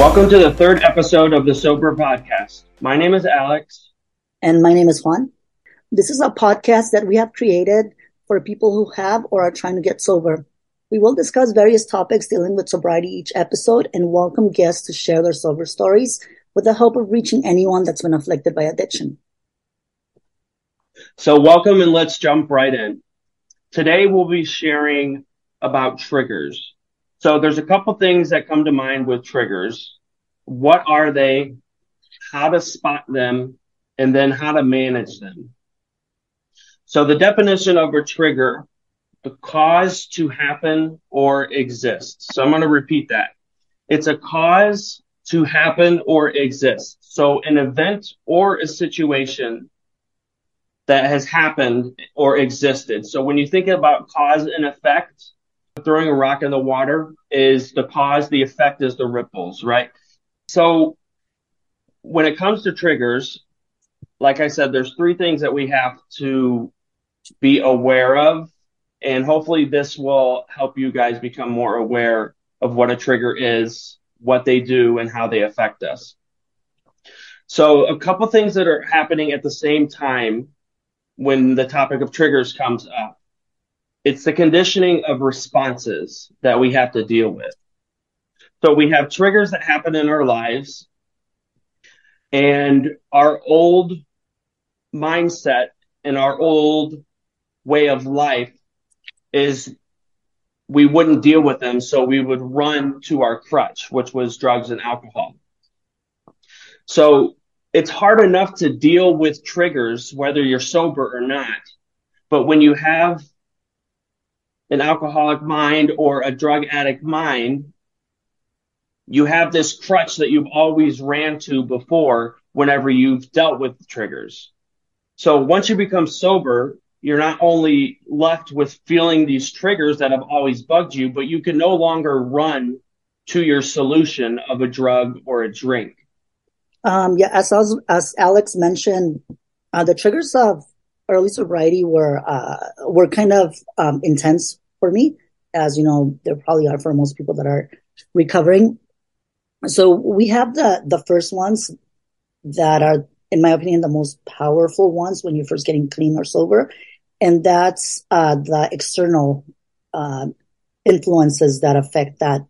Welcome to the third episode of the Sober Podcast. My name is Alex. And my name is Juan. This is a podcast that we have created for people who have or are trying to get sober. We will discuss various topics dealing with sobriety each episode and welcome guests to share their sober stories with the hope of reaching anyone that's been afflicted by addiction. So, welcome and let's jump right in. Today, we'll be sharing about triggers. So, there's a couple things that come to mind with triggers. What are they? How to spot them? And then how to manage them. So, the definition of a trigger the cause to happen or exist. So, I'm going to repeat that. It's a cause to happen or exist. So, an event or a situation that has happened or existed. So when you think about cause and effect, throwing a rock in the water is the cause, the effect is the ripples, right? So when it comes to triggers, like I said, there's three things that we have to be aware of. And hopefully this will help you guys become more aware of what a trigger is, what they do, and how they affect us. So a couple things that are happening at the same time when the topic of triggers comes up. It's the conditioning of responses that we have to deal with. So we have triggers that happen in our lives and our old mindset and our old way of life is we wouldn't deal with them. So we would run to our crutch, which was drugs and alcohol. So it's hard enough to deal with triggers, whether you're sober or not. But when you have an alcoholic mind or a drug addict mind, you have this crutch that you've always ran to before whenever you've dealt with the triggers. So once you become sober, you're not only left with feeling these triggers that have always bugged you, but you can no longer run to your solution of a drug or a drink. Um, yeah, as as Alex mentioned, uh, the triggers of early sobriety were uh, were kind of um, intense for me, as you know, there probably are for most people that are recovering. So we have the the first ones that are, in my opinion, the most powerful ones when you're first getting clean or sober, and that's uh, the external uh, influences that affect that.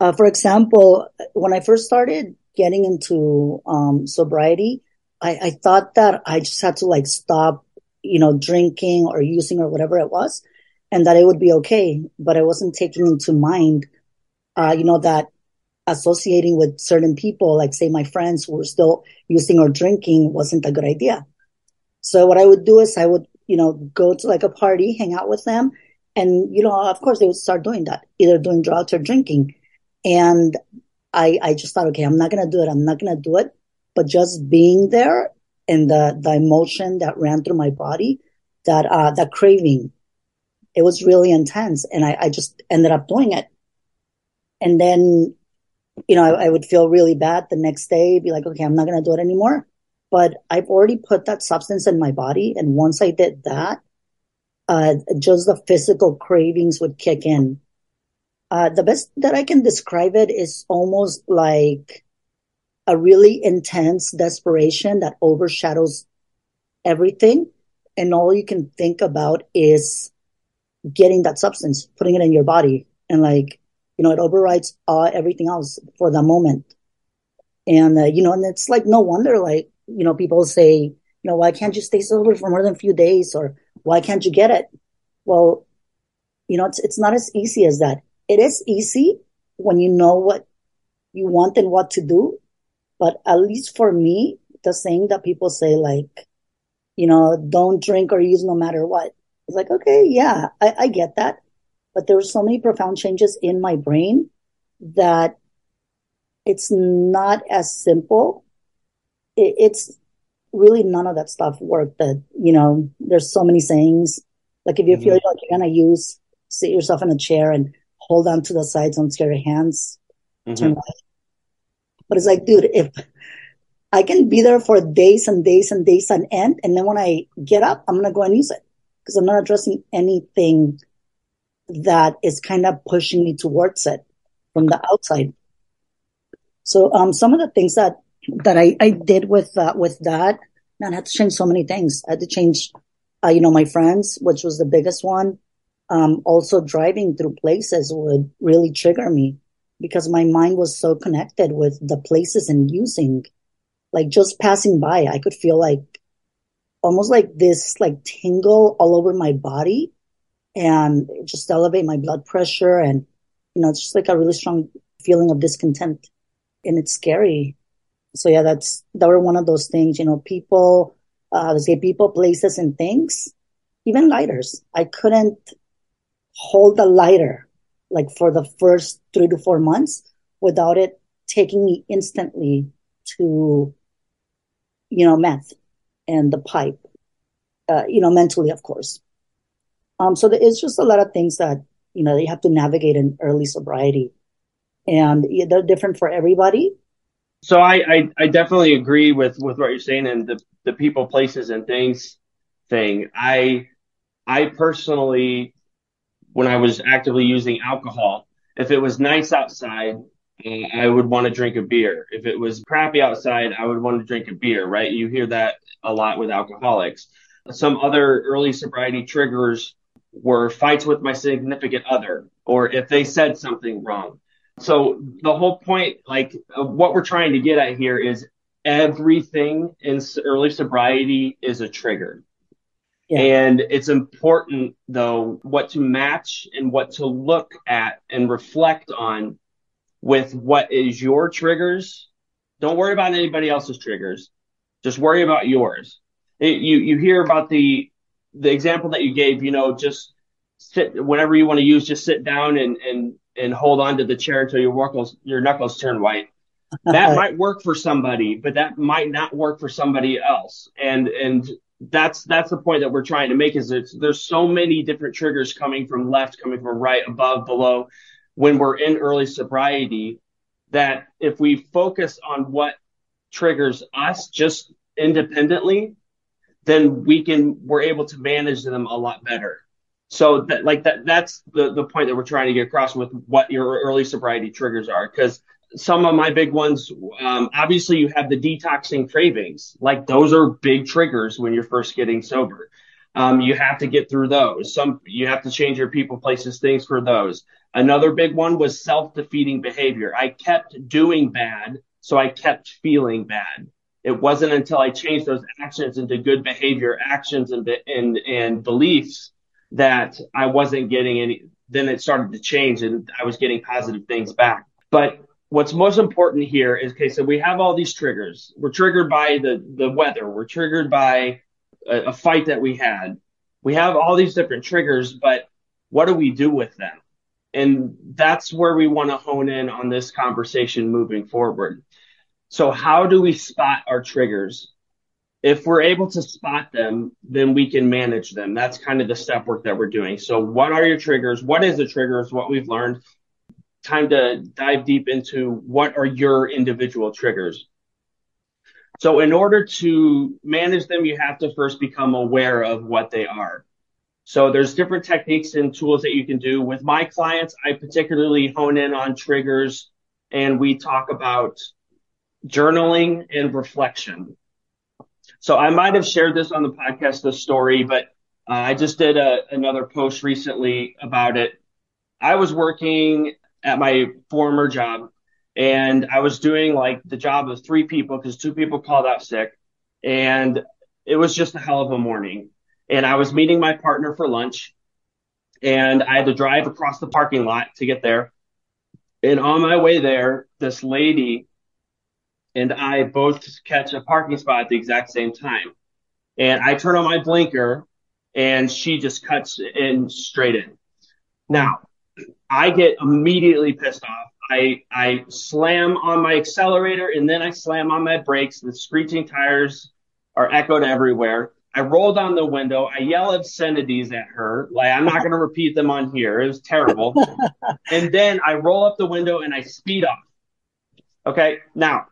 Uh, for example, when I first started getting into um, sobriety, I, I thought that I just had to like stop, you know, drinking or using or whatever it was, and that it would be okay. But I wasn't taking into mind, uh, you know, that associating with certain people, like say my friends who were still using or drinking, wasn't a good idea. So what I would do is I would, you know, go to like a party, hang out with them, and you know, of course, they would start doing that, either doing drugs or drinking. And I, I just thought, okay, I'm not going to do it. I'm not going to do it. But just being there and the, the emotion that ran through my body, that, uh, that craving, it was really intense. And I, I just ended up doing it. And then, you know, I, I would feel really bad the next day, be like, okay, I'm not going to do it anymore. But I've already put that substance in my body. And once I did that, uh, just the physical cravings would kick in uh, the best that I can describe it is almost like a really intense desperation that overshadows everything. And all you can think about is getting that substance, putting it in your body. And like, you know, it overrides uh, everything else for the moment. And, uh, you know, and it's like, no wonder, like, you know, people say, you know, why can't you stay sober for more than a few days? Or why can't you get it? Well, you know, it's, it's not as easy as that it is easy when you know what you want and what to do. But at least for me, the saying that people say, like, you know, don't drink or use no matter what. It's like, okay, yeah, I, I get that. But there were so many profound changes in my brain that it's not as simple. It, it's really none of that stuff worked. That, you know, there's so many sayings. Like if you mm-hmm. feel like you're going to use, sit yourself in a chair and hold on to the sides, don't scare your hands, mm-hmm. But it's like, dude, if I can be there for days and days and days on end, and then when I get up, I'm gonna go and use it because I'm not addressing anything that is kind of pushing me towards it from the outside. So, um, some of the things that, that I, I did with, uh, with that, man, I had to change so many things. I had to change, uh, you know, my friends, which was the biggest one. Um, also driving through places would really trigger me because my mind was so connected with the places and using, like just passing by, I could feel like almost like this like tingle all over my body and just elevate my blood pressure. And you know it's just like a really strong feeling of discontent and it's scary. So yeah that's that were one of those things you know people uh let's say people places and things even lighters. I couldn't hold the lighter like for the first three to four months without it taking me instantly to you know meth and the pipe uh, you know mentally of course. Um so there is just a lot of things that you know you have to navigate in early sobriety. And they're different for everybody. So I, I, I definitely agree with, with what you're saying and the, the people, places and things thing. I, I personally, when I was actively using alcohol, if it was nice outside, uh, I would want to drink a beer. If it was crappy outside, I would want to drink a beer, right? You hear that a lot with alcoholics. Some other early sobriety triggers were fights with my significant other, or if they said something wrong. So the whole point, like what we're trying to get at here is everything in early sobriety is a trigger. Yeah. And it's important though what to match and what to look at and reflect on with what is your triggers. Don't worry about anybody else's triggers. Just worry about yours. It, you you hear about the the example that you gave. You know, just sit whenever you want to use. Just sit down and and and hold on to the chair until your knuckles your knuckles turn white. That might work for somebody, but that might not work for somebody else. And and that's that's the point that we're trying to make is that there's so many different triggers coming from left, coming from right, above, below, when we're in early sobriety. That if we focus on what triggers us just independently, then we can we're able to manage them a lot better. So that like that that's the the point that we're trying to get across with what your early sobriety triggers are because some of my big ones um, obviously you have the detoxing cravings like those are big triggers when you're first getting sober um, you have to get through those some you have to change your people places things for those another big one was self-defeating behavior i kept doing bad so i kept feeling bad it wasn't until i changed those actions into good behavior actions and and, and beliefs that I wasn't getting any, then it started to change and I was getting positive things back. But what's most important here is, okay, so we have all these triggers. We're triggered by the, the weather. We're triggered by a, a fight that we had. We have all these different triggers, but what do we do with them? And that's where we want to hone in on this conversation moving forward. So how do we spot our triggers? if we're able to spot them, then we can manage them. That's kind of the step work that we're doing. So what are your triggers? What is the triggers? What we've learned. Time to dive deep into what are your individual triggers. So in order to manage them, you have to first become aware of what they are. So there's different techniques and tools that you can do. With my clients, I particularly hone in on triggers and we talk about journaling and reflection. So I might have shared this on the podcast, the story, but uh, I just did a, another post recently about it. I was working at my former job and I was doing like the job of three people because two people called out sick and it was just a hell of a morning. And I was meeting my partner for lunch and I had to drive across the parking lot to get there. And on my way there, this lady and I both catch a parking spot at the exact same time. And I turn on my blinker and she just cuts in straight in. Now, I get immediately pissed off. I, I slam on my accelerator and then I slam on my brakes. The screeching tires are echoed everywhere. I roll down the window. I yell obscenities at her. Like, I'm not going to repeat them on here. It was terrible. and then I roll up the window and I speed off. Okay. Now,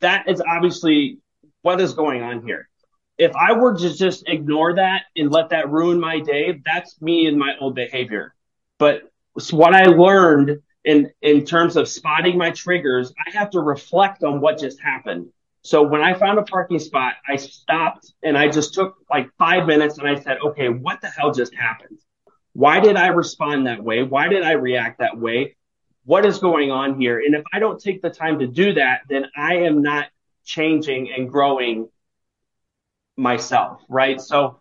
that is obviously what is going on here. If I were to just ignore that and let that ruin my day, that's me and my old behavior. But what I learned in in terms of spotting my triggers, I have to reflect on what just happened. So when I found a parking spot, I stopped and I just took like five minutes and I said, okay, what the hell just happened? Why did I respond that way? Why did I react that way? What is going on here? And if I don't take the time to do that, then I am not changing and growing myself, right? So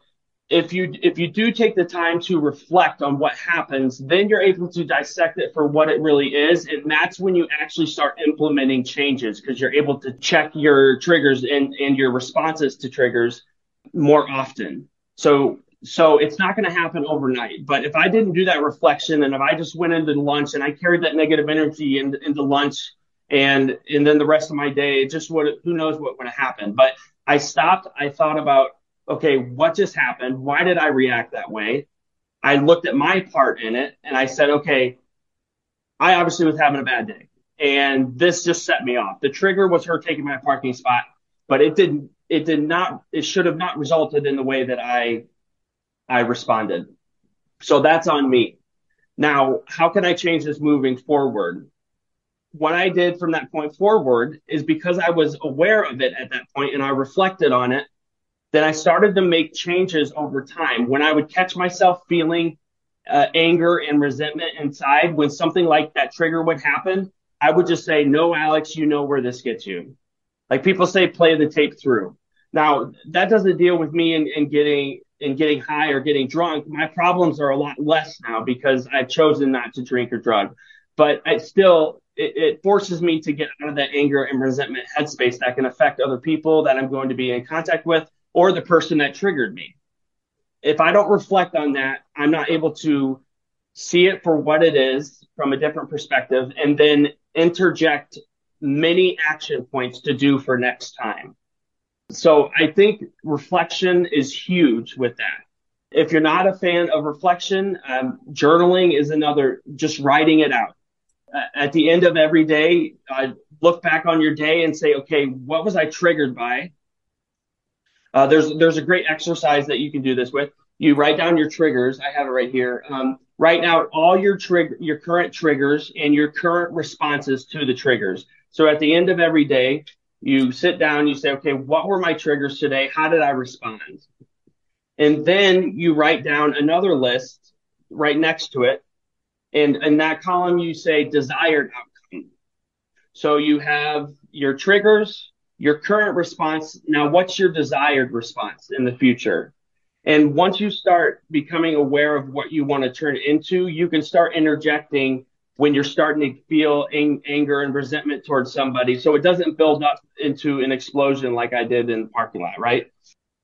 if you if you do take the time to reflect on what happens, then you're able to dissect it for what it really is, and that's when you actually start implementing changes because you're able to check your triggers and and your responses to triggers more often. So so it's not going to happen overnight. But if I didn't do that reflection, and if I just went into lunch and I carried that negative energy into, into lunch, and and then the rest of my day, it just would who knows what would have happened. But I stopped. I thought about okay, what just happened? Why did I react that way? I looked at my part in it and I said, okay, I obviously was having a bad day and this just set me off. The trigger was her taking my parking spot, but it didn't, it did not, it should have not resulted in the way that I, I responded. So that's on me. Now, how can I change this moving forward? What I did from that point forward is because I was aware of it at that point and I reflected on it then I started to make changes over time. When I would catch myself feeling uh, anger and resentment inside, when something like that trigger would happen, I would just say, No, Alex, you know where this gets you. Like people say, play the tape through. Now, that doesn't deal with me in, in getting in getting high or getting drunk. My problems are a lot less now because I've chosen not to drink or drug. But I still, it, it, forces me to get out of that anger and resentment headspace that can affect other people that I'm going to be in contact with or the person that triggered me. If I don't reflect on that, I'm not able to see it for what it is from a different perspective and then interject many action points to do for next time. So I think reflection is huge with that. If you're not a fan of reflection, um, journaling is another, just writing it out. Uh, at the end of every day, uh, look back on your day and say, okay, what was I triggered by? Uh, there's there's a great exercise that you can do this with. You write down your triggers. I have it right here. Um, write out all your trigger, your current triggers and your current responses to the triggers. So at the end of every day, you sit down, you say, okay, what were my triggers today? How did I respond? And then you write down another list right next to it. And in that column, you say desired outcome. So you have your triggers, your current response. Now, what's your desired response in the future? And once you start becoming aware of what you want to turn into, you can start interjecting when you're starting to feel ang- anger and resentment towards somebody. So it doesn't build up into an explosion like I did in the parking lot, right?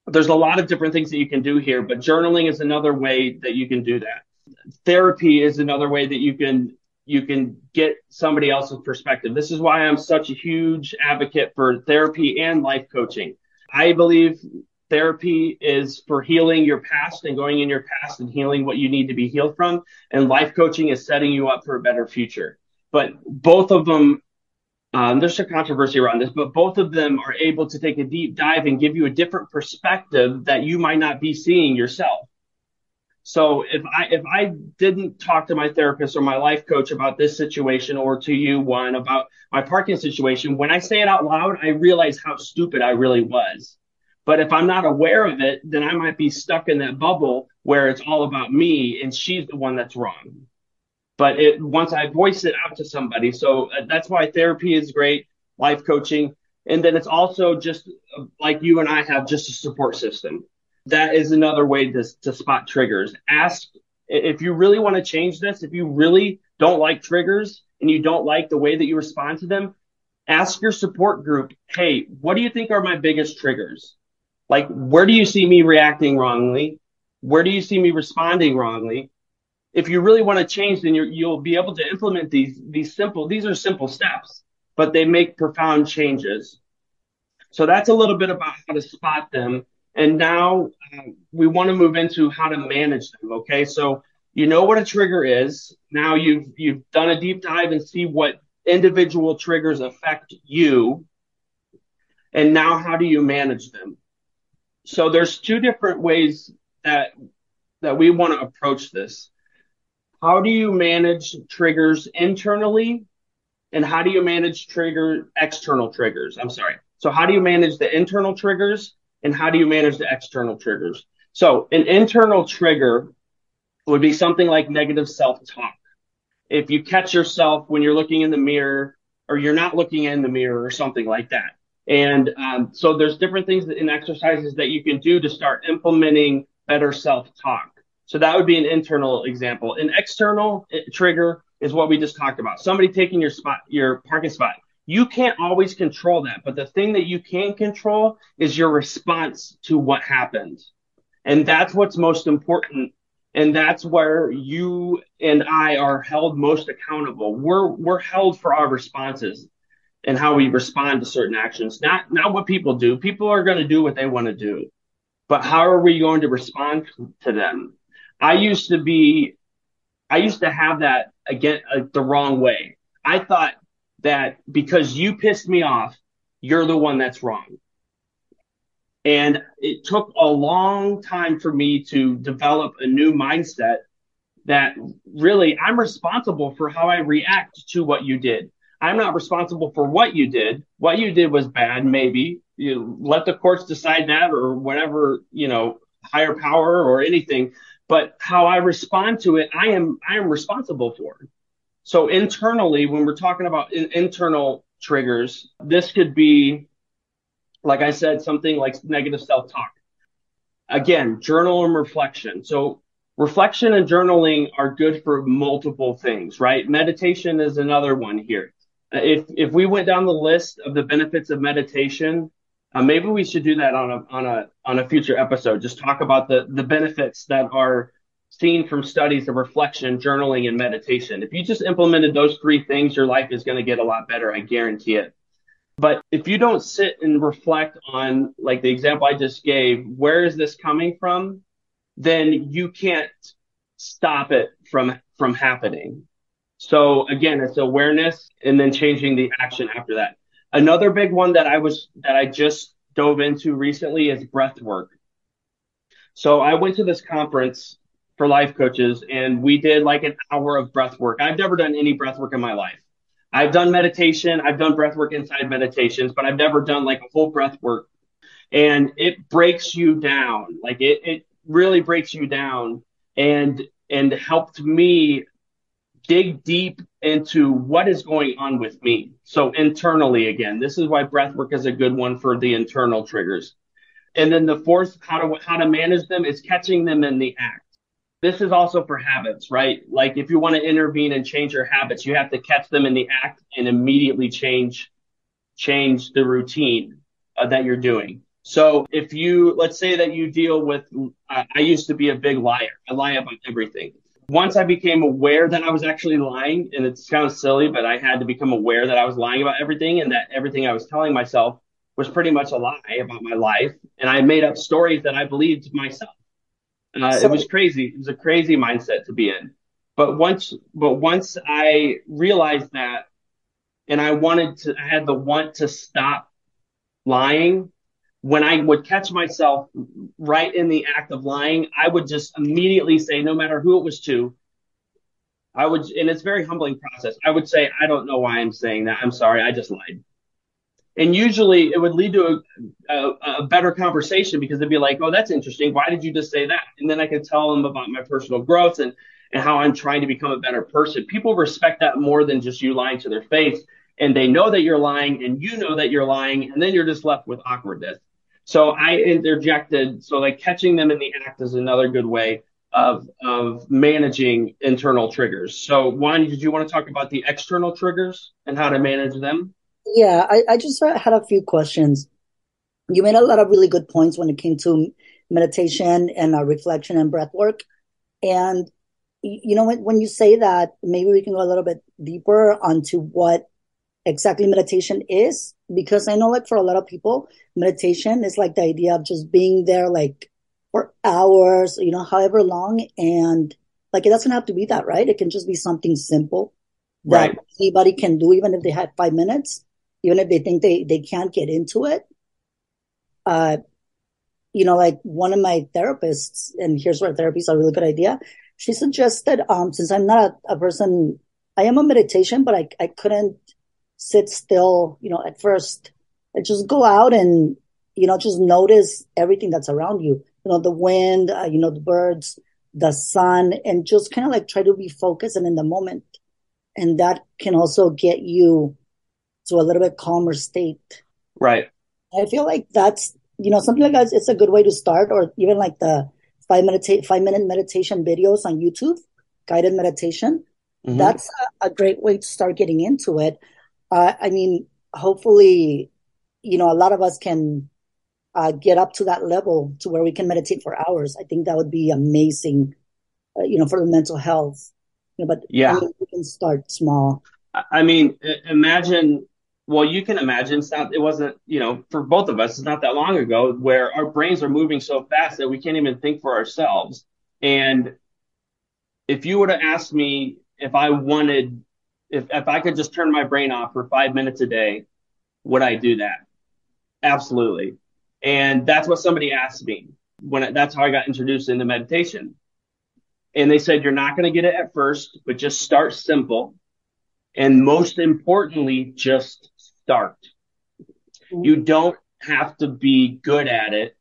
There's a lot of different things that you can do here, but journaling is another way that you can do that. Therapy is another way that you can you can get somebody else's perspective. This is why I'm such a huge advocate for therapy and life coaching. I believe therapy is for healing your past and going in your past and healing what you need to be healed from. And life coaching is setting you up for a better future. But both of them, um, there's a controversy around this, but both of them are able to take a deep dive and give you a different perspective that you might not be seeing yourself. So if I if I didn't talk to my therapist or my life coach about this situation or to you Juan about my parking situation, when I say it out loud, I realize how stupid I really was. But if I'm not aware of it, then I might be stuck in that bubble where it's all about me and she's the one that's wrong. But it once I voice it out to somebody, so uh, that's why therapy is great, life coaching, and then it's also just uh, like you and I have just a support system that is another way to, to spot triggers. Ask if you really want to change this, if you really don't like triggers and you don't like the way that you respond to them, ask your support group, hey, what do you think are my biggest triggers? Like, where do you see me reacting wrongly? Where do you see me responding wrongly? If you really want to change, then you will be able to implement these, these simple, these are simple steps, but they make profound changes. So that's a little bit about how to spot them. And now um, we want to move into how to manage them. Okay. So you know what a trigger is. Now you've, you've done a deep dive and see what individual triggers affect you. And now how do you manage them? So there's two different ways that, that we want to approach this. how do you manage triggers internally and how do you manage trigger external triggers? I'm sorry. So how do you manage the internal triggers and how do you manage the external triggers? So an internal trigger would be something like negative self-talk. If you catch yourself when you're looking in the mirror or you're not looking in the mirror or something like that. And um, so there's different things in exercises that you can do to start implementing better self-talk. So that would be an internal example. An external eh, trigger is what we just talked about. Somebody taking your spot, your parking spot. You can't always control that, but the thing that you can control is your response to what happened. And that's what's most important. And that's where you and I are held most accountable. We're, we're held for our responses and how we respond to certain actions, not, not what people do. People are going to do what they want to do, but how are we going to respond to them? I used to be, I used to have that again, uh, the wrong way. I thought that because you pissed me off, you're the one that's wrong. And it took a long time for me to develop a new mindset that really I'm responsible for how I react to what you did. I'm not responsible for what you did. What you did was bad, maybe. You let the courts decide that or whatever, you know, higher power or anything. But how I respond to it, I am I am responsible for. So internally, when we're talking about in, internal triggers, this could be, like I said, something like negative self-talk. Again, journal and reflection. So reflection and journaling are good for multiple things, right? Meditation is another one here. If if we went down the list of the benefits of meditation, uh, maybe we should do that on a on a on a future episode. Just talk about the the benefits that are seen from studies of reflection, journaling, and meditation. If you just implemented those three things, your life is going to get a lot better. I guarantee it. But if you don't sit and reflect on, like the example I just gave, where is this coming from? Then you can't stop it from, from happening. So again, it's awareness and then changing the action after that. Another big one that I was, that I just dove into recently is breath work. So I went to this conference for life coaches and we did like an hour of breath work. I've never done any breath work in my life. I've done meditation. I've done breath work inside meditations, but I've never done like a full breath work. And it breaks you down. Like it, it really breaks you down and, and helped me dig deep into what is going on with me. So internally again, this is why breath work is a good one for the internal triggers. And then the fourth, how to, how to manage them is catching them in the act this is also for habits, right? Like if you want to intervene and change your habits, you have to catch them in the act and immediately change change the routine uh, that you're doing. So if you let's say that you deal with uh, I used to be a big liar. I lie about everything. Once I became aware that I was actually lying, and it sounds silly, but I had to become aware that I was lying about everything and that everything I was telling myself was pretty much a lie about my life. And I made up stories that I believed myself. Uh, so, it was crazy. It was a crazy mindset to be in. But once, but once I realized that and I wanted to, I had the want to stop lying. When I would catch myself right in the act of lying, I would just immediately say, no matter who it was to, I would, and it's a very humbling process. I would say, I don't know why I'm saying that. I'm sorry. I just lied. And usually it would lead to a, a, a, better conversation because they'd be like, oh, that's interesting. Why did you just say that? And then I could tell them about my personal growth and, and how I'm trying to become a better person. People respect that more than just you lying to their face. And they know that you're lying and you know that you're lying. And then you're just left with awkwardness. So I interjected. So like catching them in the act is another good way of, of managing internal triggers. So Juan, did you want to talk about the external triggers and how to manage them? Yeah, I, I just uh, had a few questions. You made a lot of really good points when it came to meditation and uh, reflection and breath work. And, you know, when, when you say that, maybe we can go a little bit deeper onto what exactly meditation is, because I know like for a lot of people, meditation is like the idea of just being there like for hours, you know, however long. And like it doesn't have to be that, right? It can just be something simple that right. anybody can do, even if they had five minutes even if they think they, they can't get into it. Uh, you know, like one of my therapists, and here's where therapy is a really good idea, she suggested, um, since I'm not a, a person, I am a meditation, but I, I couldn't sit still, you know, at first. I just go out and, you know, just notice everything that's around you. You know, the wind, uh, you know, the birds, the sun, and just kind of like try to be focused and in the moment. And that can also get you to a little bit calmer state. Right. I feel like that's, you know, something like that, it's a good way to start, or even like the five minute, five minute meditation videos on YouTube, guided meditation. Mm-hmm. That's a, a, great way to start getting into it. Uh, I mean, hopefully, you know, a lot of us can uh, get up to that level to where we can meditate for hours. I think that would be amazing, uh, you know, for the mental health. You know, but yeah, I mean, we can start small. I mean, imagine. Well, you can imagine. It's not. It wasn't. You know, for both of us, it's not that long ago where our brains are moving so fast that we can't even think for ourselves. And if you were to ask me if I wanted, if if I could just turn my brain off for five minutes a day, would I do that? Absolutely. And that's what somebody asked me when that's how I got introduced into meditation. And they said, you're not going to get it at first, but just start simple. And most importantly, just start. You mm-hmm. don't have to be good at it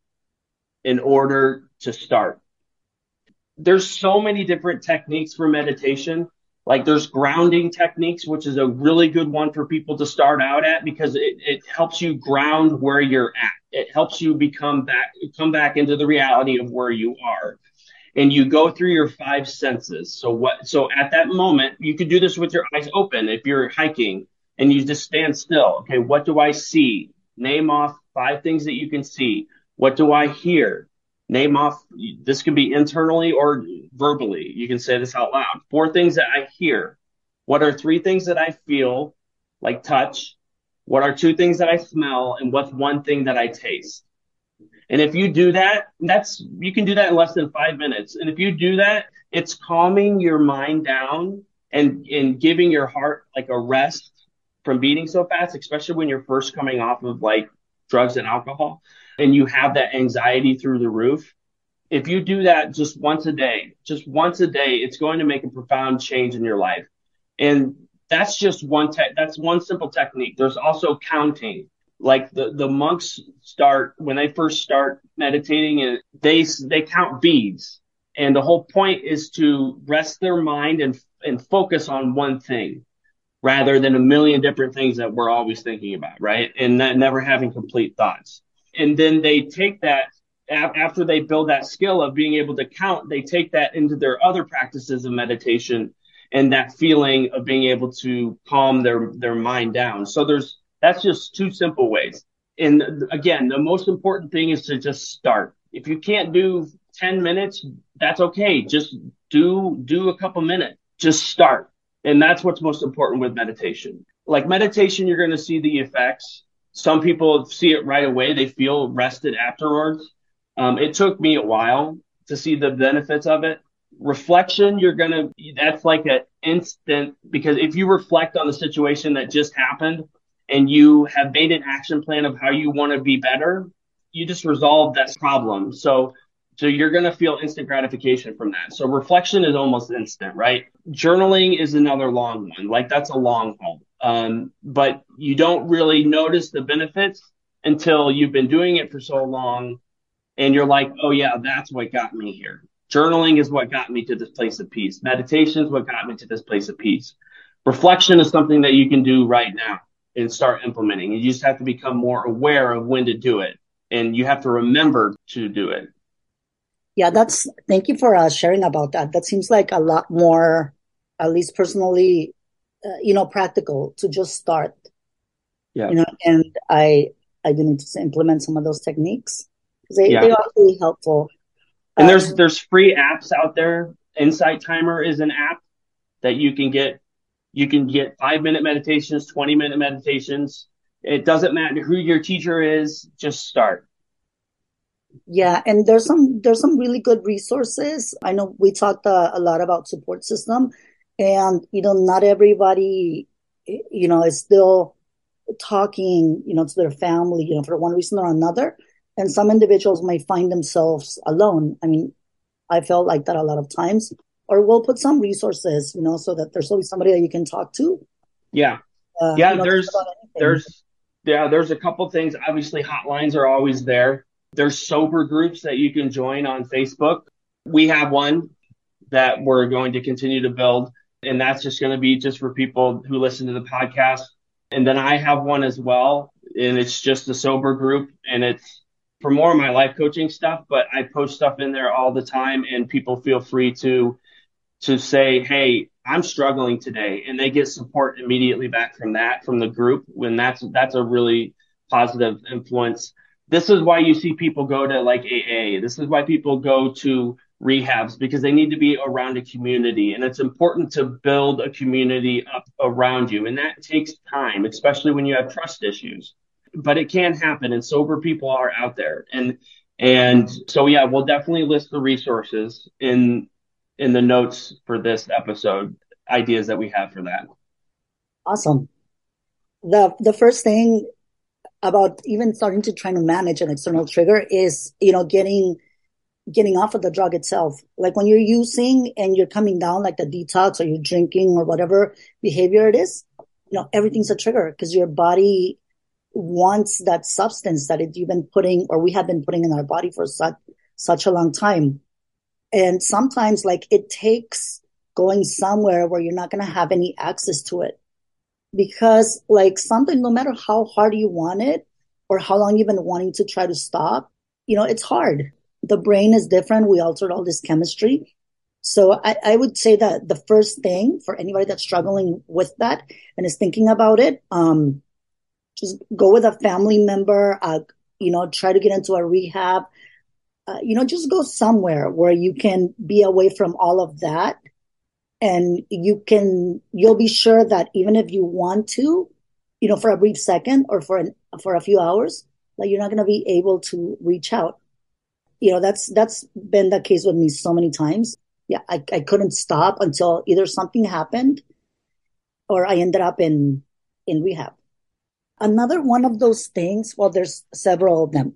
in order to start. There's so many different techniques for meditation. Like there's grounding techniques, which is a really good one for people to start out at because it, it helps you ground where you're at it helps you become back, come back into the reality of where you are. And you go through your five senses. So what, so at that moment, you could do this with your eyes open. If you're hiking and you just stand still. Okay. What do I see? Name off five things that you can see. What do I hear? Name off, this can be internally or verbally. You can say this out loud. Four things that I hear. What are three things that I feel, like touch? What are two things that I smell and what's one thing that I taste? And if you do that, that's, you can do that in less than five minutes. And if you do that, it's calming your mind down and, and giving your heart like a rest from beating so fast, especially when you're first coming off of like drugs and alcohol and you have that anxiety through the roof. If you do that just once a day, just once a day, it's going to make a profound change in your life. And that's just one tech. That's one simple technique. There's also counting. Like the, the monks start when they first start meditating and they, they count beads. And the whole point is to rest their mind and, and focus on one thing rather than a million different things that we're always thinking about, right? And that, never having complete thoughts. And then they take that after they build that skill of being able to count, they take that into their other practices of meditation and that feeling of being able to calm their their mind down. So there's that's just two simple ways. And again, the most important thing is to just start. If you can't do 10 minutes, that's okay. Just do do a couple minutes. Just start. And that's what's most important with meditation. Like meditation, you're going to see the effects. Some people see it right away. They feel rested afterwards. Um, it took me a while to see the benefits of it reflection you're gonna that's like an instant because if you reflect on the situation that just happened and you have made an action plan of how you want to be better you just resolve that problem so so you're going to feel instant gratification from that so reflection is almost instant right journaling is another long one like that's a long haul um, but you don't really notice the benefits until you've been doing it for so long and you're like oh yeah that's what got me here Journaling is what got me to this place of peace. Meditation is what got me to this place of peace. Reflection is something that you can do right now and start implementing. You just have to become more aware of when to do it and you have to remember to do it. Yeah, that's, thank you for uh, sharing about that. That seems like a lot more, at least personally, uh, you know, practical to just start. Yeah. You know, and I, I do need to implement some of those techniques because they, yeah. they are really helpful. And there's there's free apps out there. Insight Timer is an app that you can get. You can get five minute meditations, 20 minute meditations. It doesn't matter who your teacher is, just start. Yeah, and there's some there's some really good resources. I know we talked uh, a lot about support system, and you know not everybody, you know, is still talking, you know, to their family, you know, for one reason or another. And some individuals might find themselves alone. I mean, I felt like that a lot of times. or we'll put some resources, you know, so that there's always somebody that you can talk to. Yeah. Uh, yeah. You know, there's, there's, yeah, there's a couple things. Obviously, hotlines are always there. There's sober groups that you can join on Facebook. We have one that we're going to continue to build, and that's just going to be just for people who listen to the podcast. And then I have one as well, and it's just a sober group, and it's for more of my life coaching stuff, but I post stuff in there all the time, and people feel free to to say, "Hey, I'm struggling today," and they get support immediately back from that from the group. When that's that's a really positive influence. This is why you see people go to like AA. This is why people go to rehabs because they need to be around a community and it's important to build a community up around you and that takes time especially when you have trust issues. But it can happen and sober people are out there. And and so yeah we'll definitely list the resources in in the notes for this episode ideas that we have for that. Awesome. The the first thing about even starting to try to manage an external trigger is you know getting getting off of the drug itself. Like when you're using and you're coming down, like the detox or you're drinking or whatever behavior it is, you know, everything's a trigger because your body wants that substance that it, you've been putting or we have been putting in our body for such, such a long time. And sometimes like it takes going somewhere where you're not going to have any access to it because like something, no matter how hard you want it or how long you've been wanting to try to stop, you know, it's hard the brain is different. We altered all this chemistry. So I, I, would say that the first thing for anybody that's struggling with that and is thinking about it, um, just go with a family member, uh, you know, try to get into a rehab, uh, you know, just go somewhere where you can be away from all of that. And you can, you'll be sure that even if you want to, you know, for a brief second or for an, for a few hours, like you're not going to be able to reach out you know, that's, that's been the case with me so many times. Yeah. I, I couldn't stop until either something happened or I ended up in, in rehab. Another one of those things, well, there's several of them.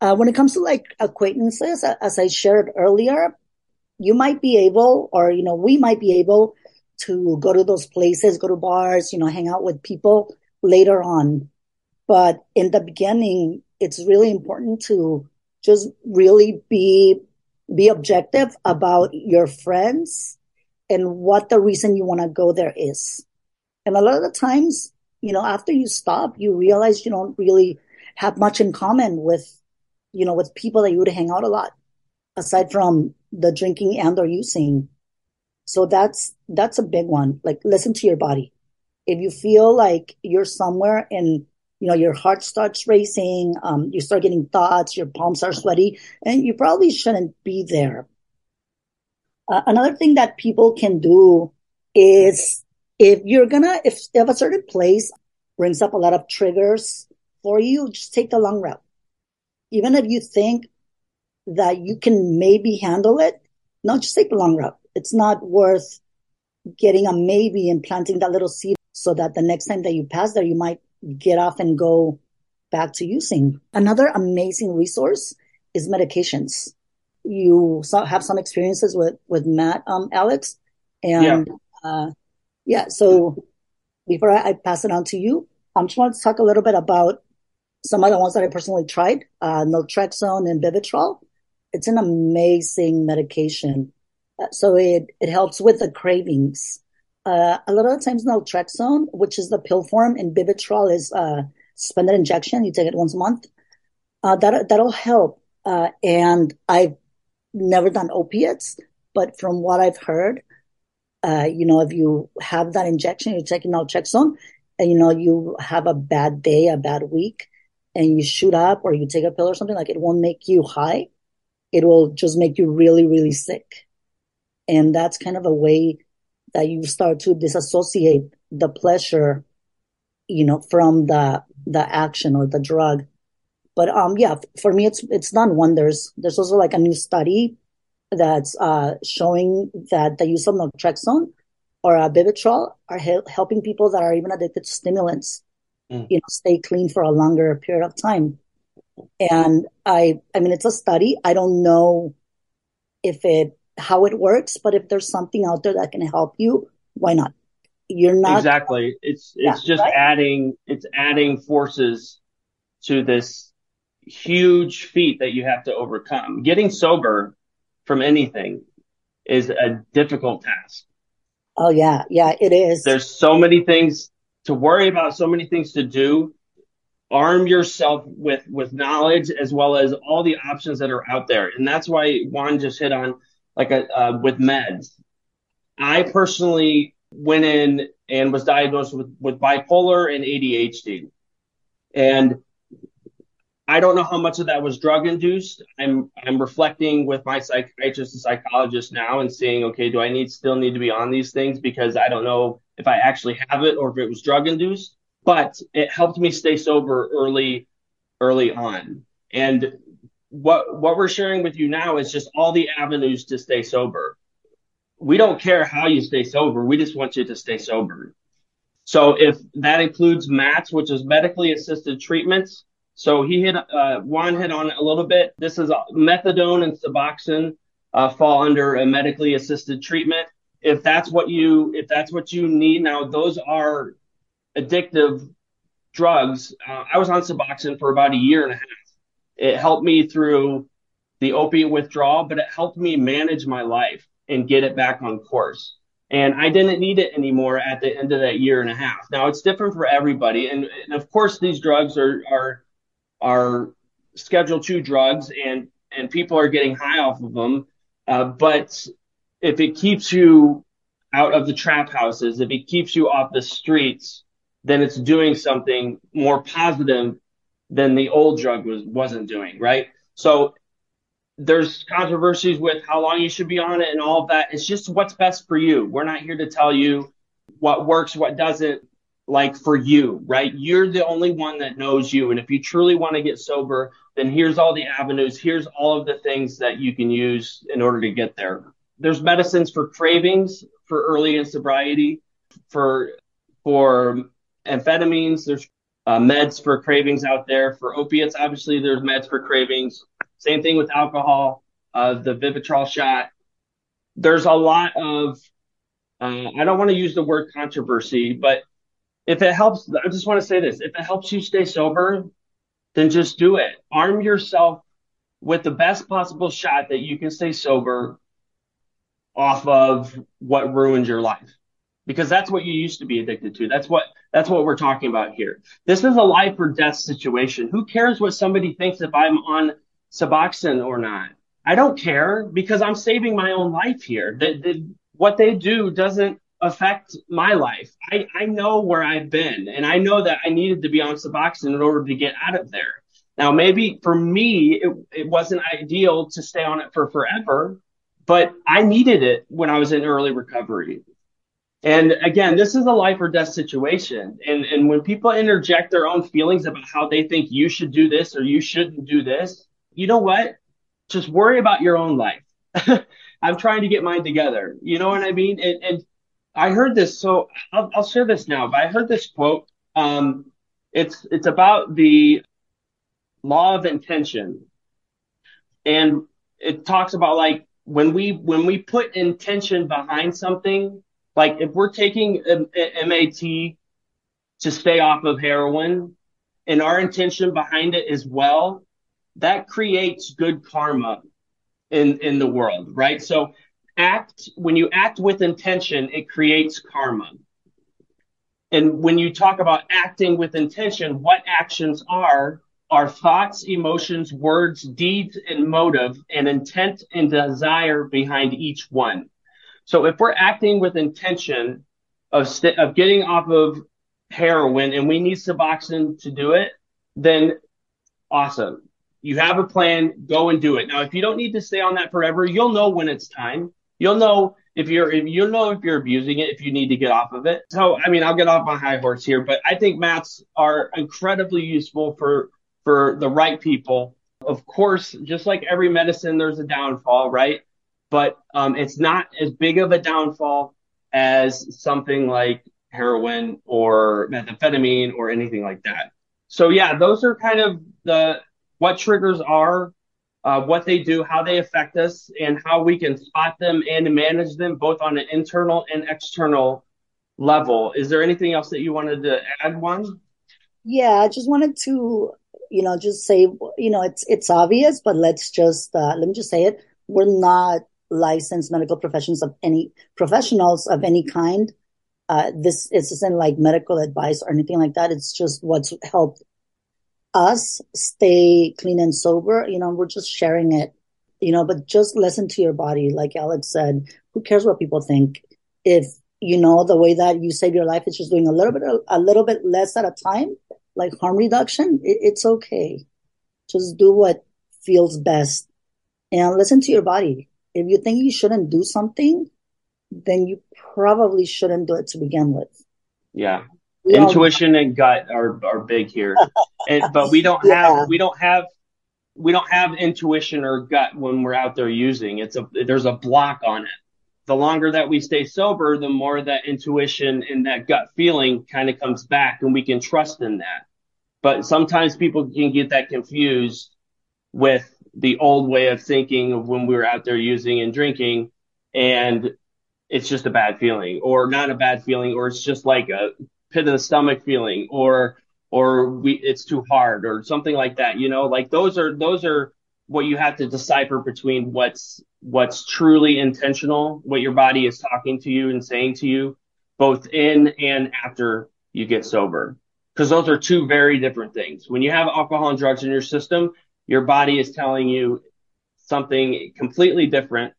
Uh, when it comes to like acquaintances, as I shared earlier, you might be able, or, you know, we might be able to go to those places, go to bars, you know, hang out with people later on. But in the beginning, it's really important to just really be be objective about your friends and what the reason you want to go there is. And a lot of the times, you know, after you stop, you realize you don't really have much in common with, you know, with people that you would hang out a lot, aside from the drinking and or using. So that's that's a big one. Like listen to your body. If you feel like you're somewhere and you know, your heart starts racing, um, you start getting thoughts, your palms are sweaty, and you probably shouldn't be there. Uh, another thing that people can do is if you're gonna, if, if a certain place brings up a lot of triggers for you, just take the long route. Even if you think that you can maybe handle it, no, just take the long route. It's not worth getting a maybe and planting that little seed so that the next time that you pass there, you might get off and go back to using. Another amazing resource is medications. You have some experiences with, with MAT, um, Alex. And, yeah. Uh, yeah. So before I, I, pass it on to you, I'm just want to talk a little bit about some of the ones that I personally tried, uh, naltrexone and Vivitrol. It's an amazing medication. Uh, so it, it helps with the cravings. Uh, a lot of times naltrexone, which is the pill form, and Vivitrol is uh, suspended injection. You take it once a month. Uh, that that'll help. Uh, and I've never done opiates, but from what I've heard, uh, you know, if you have that injection, you're taking naltrexone, and you know you have a bad day, a bad week, and you shoot up, or you take a pill or something like it won't make you high. It will just make you really, really sick. And that's kind of a way that you start to disassociate the pleasure, you know, from the, the action or the drug. But, um, yeah, for me, it's, it's done wonders. There's also like a new study that's, uh, showing that the use of naltrexone or uh, Vivitrol are he- helping people that are even addicted to stimulants, mm. you know, stay clean for a longer period of time. And I, I mean, it's a study. I don't know if it how it works, but if there's something out there that can help you, why not? You're not Exactly. It's yeah, it's just right? adding it's adding forces to this huge feat that you have to overcome. Getting sober from anything is a difficult task. Oh yeah, yeah, it is. There's so many things to worry about, so many things to do. Arm yourself with with knowledge as well as all the options that are out there, and that's why Juan just hit on like a uh, with meds. I personally went in and was diagnosed with with bipolar and ADHD, and I don't know how much of that was drug induced. I'm I'm reflecting with my psychiatrist and psychologist now and seeing, okay, do I need still need to be on these things because I don't know if I actually have it or if it was drug induced. But it helped me stay sober early early on. And what what we're sharing with you now is just all the avenues to stay sober. We don't care how you stay sober. We just want you to stay sober. So if that includes MATS, which is medically assisted treatments, so he hit uh, Juan hit on it a little bit. This is methadone and Suboxone uh, fall under a medically assisted treatment. If that's what you if that's what you need now, those are addictive drugs. Uh, I was on Suboxone for about a year and a half. It helped me through the opiate withdrawal, but it helped me manage my life and get it back on course. And I didn't need it anymore at the end of that year and a half. Now it's different for everybody. And, and of course, these drugs are, are are Schedule Two drugs, and and people are getting high off of them. Uh, but if it keeps you out of the trap houses, if it keeps you off the streets, then it's doing something more positive than the old drug was wasn't doing, right? So there's controversies with how long you should be on it and all of that. It's just what's best for you. We're not here to tell you what works, what doesn't like for you, right? You're the only one that knows you. And if you truly want to get sober, then here's all the avenues. Here's all of the things that you can use in order to get there. There's medicines for cravings for early in sobriety, for, for amphetamines. There's uh, meds for cravings out there. For opiates, obviously, there's meds for cravings. Same thing with alcohol, uh, the Vivitrol shot. There's a lot of, uh, I don't want to use the word controversy, but if it helps, I just want to say this: if it helps you stay sober, then just do it. Arm yourself with the best possible shot that you can stay sober off of what ruined your life. Because that's what you used to be addicted to. That's what that's what we're talking about here. This is a life or death situation. Who cares what somebody thinks if I'm on Suboxone or not? I don't care because I'm saving my own life here. The, the, what they do doesn't affect my life. I, I know where I've been and I know that I needed to be on Suboxone in order to get out of there. Now, maybe for me, it, it wasn't ideal to stay on it for forever, but I needed it when I was in early recovery. And again, this is a life or death situation. And, and when people interject their own feelings about how they think you should do this or you shouldn't do this, you know what? Just worry about your own life. I'm trying to get mine together. You know what I mean? And, and I heard this, so I'll, I'll share this now. But I heard this quote. Um, it's it's about the law of intention, and it talks about like when we when we put intention behind something. Like if we're taking MAT to stay off of heroin, and our intention behind it as well, that creates good karma in in the world, right? So act when you act with intention, it creates karma. And when you talk about acting with intention, what actions are are thoughts, emotions, words, deeds, and motive, and intent and desire behind each one. So if we're acting with intention of st- of getting off of heroin and we need Suboxone to do it, then awesome. You have a plan, go and do it. Now, if you don't need to stay on that forever, you'll know when it's time. You'll know if you're if you'll know if you're abusing it, if you need to get off of it. So I mean, I'll get off my high horse here, but I think mats are incredibly useful for for the right people. Of course, just like every medicine, there's a downfall, right? But um, it's not as big of a downfall as something like heroin or methamphetamine or anything like that. So yeah, those are kind of the what triggers are uh, what they do, how they affect us, and how we can spot them and manage them both on an internal and external level. Is there anything else that you wanted to add, Juan? Yeah, I just wanted to, you know, just say, you know, it's it's obvious, but let's just uh, let me just say it. We're not licensed medical professions of any professionals of any kind. Uh, this isn't like medical advice or anything like that. It's just what's helped us stay clean and sober. You know, we're just sharing it, you know, but just listen to your body. Like Alex said, who cares what people think? If, you know, the way that you save your life is just doing a little bit, a little bit less at a time, like harm reduction, it, it's okay. Just do what feels best and listen to your body. If you think you shouldn't do something, then you probably shouldn't do it to begin with. Yeah. Intuition and gut are, are big here. and, but we don't have, yeah. we don't have, we don't have intuition or gut when we're out there using. It's a, there's a block on it. The longer that we stay sober, the more that intuition and that gut feeling kind of comes back and we can trust in that. But sometimes people can get that confused with the old way of thinking of when we were out there using and drinking and it's just a bad feeling or not a bad feeling or it's just like a pit of the stomach feeling or or we it's too hard or something like that you know? Like those are those are what you have to decipher between what's what's truly intentional what your body is talking to you and saying to you both in and after you get sober. Because those are two very different things. When you have alcohol and drugs in your system your body is telling you something completely different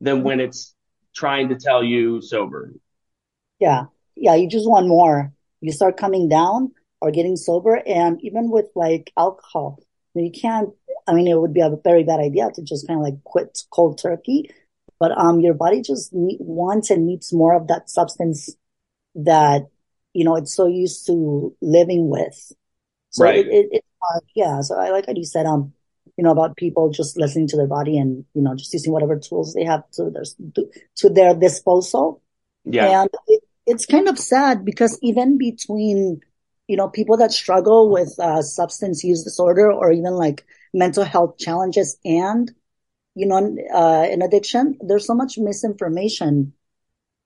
than when it's trying to tell you sober yeah yeah, you just want more. You start coming down or getting sober. And even with like alcohol, you can't, I mean, it would be a very bad idea to just kind of like quit cold turkey. But um, your body just need, wants and needs more of that substance that, you know, it's so used to living with. So right. it, it, it uh, yeah. So I like how you said, um, you know, about people just listening to their body and, you know, just using whatever tools they have to their, to their disposal. Yeah. And it, it's kind of sad because even between you know people that struggle with uh, substance use disorder or even like mental health challenges and you know uh, an addiction there's so much misinformation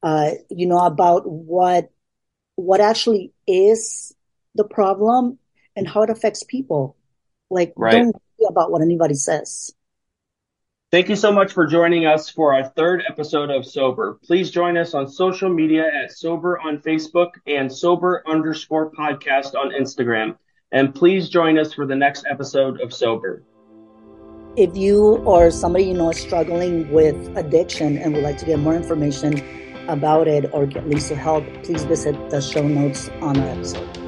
uh, you know about what what actually is the problem and how it affects people like right. don't worry about what anybody says Thank you so much for joining us for our third episode of Sober. Please join us on social media at Sober on Facebook and Sober underscore podcast on Instagram. And please join us for the next episode of Sober. If you or somebody you know is struggling with addiction and would like to get more information about it or get Lisa help, please visit the show notes on our episode.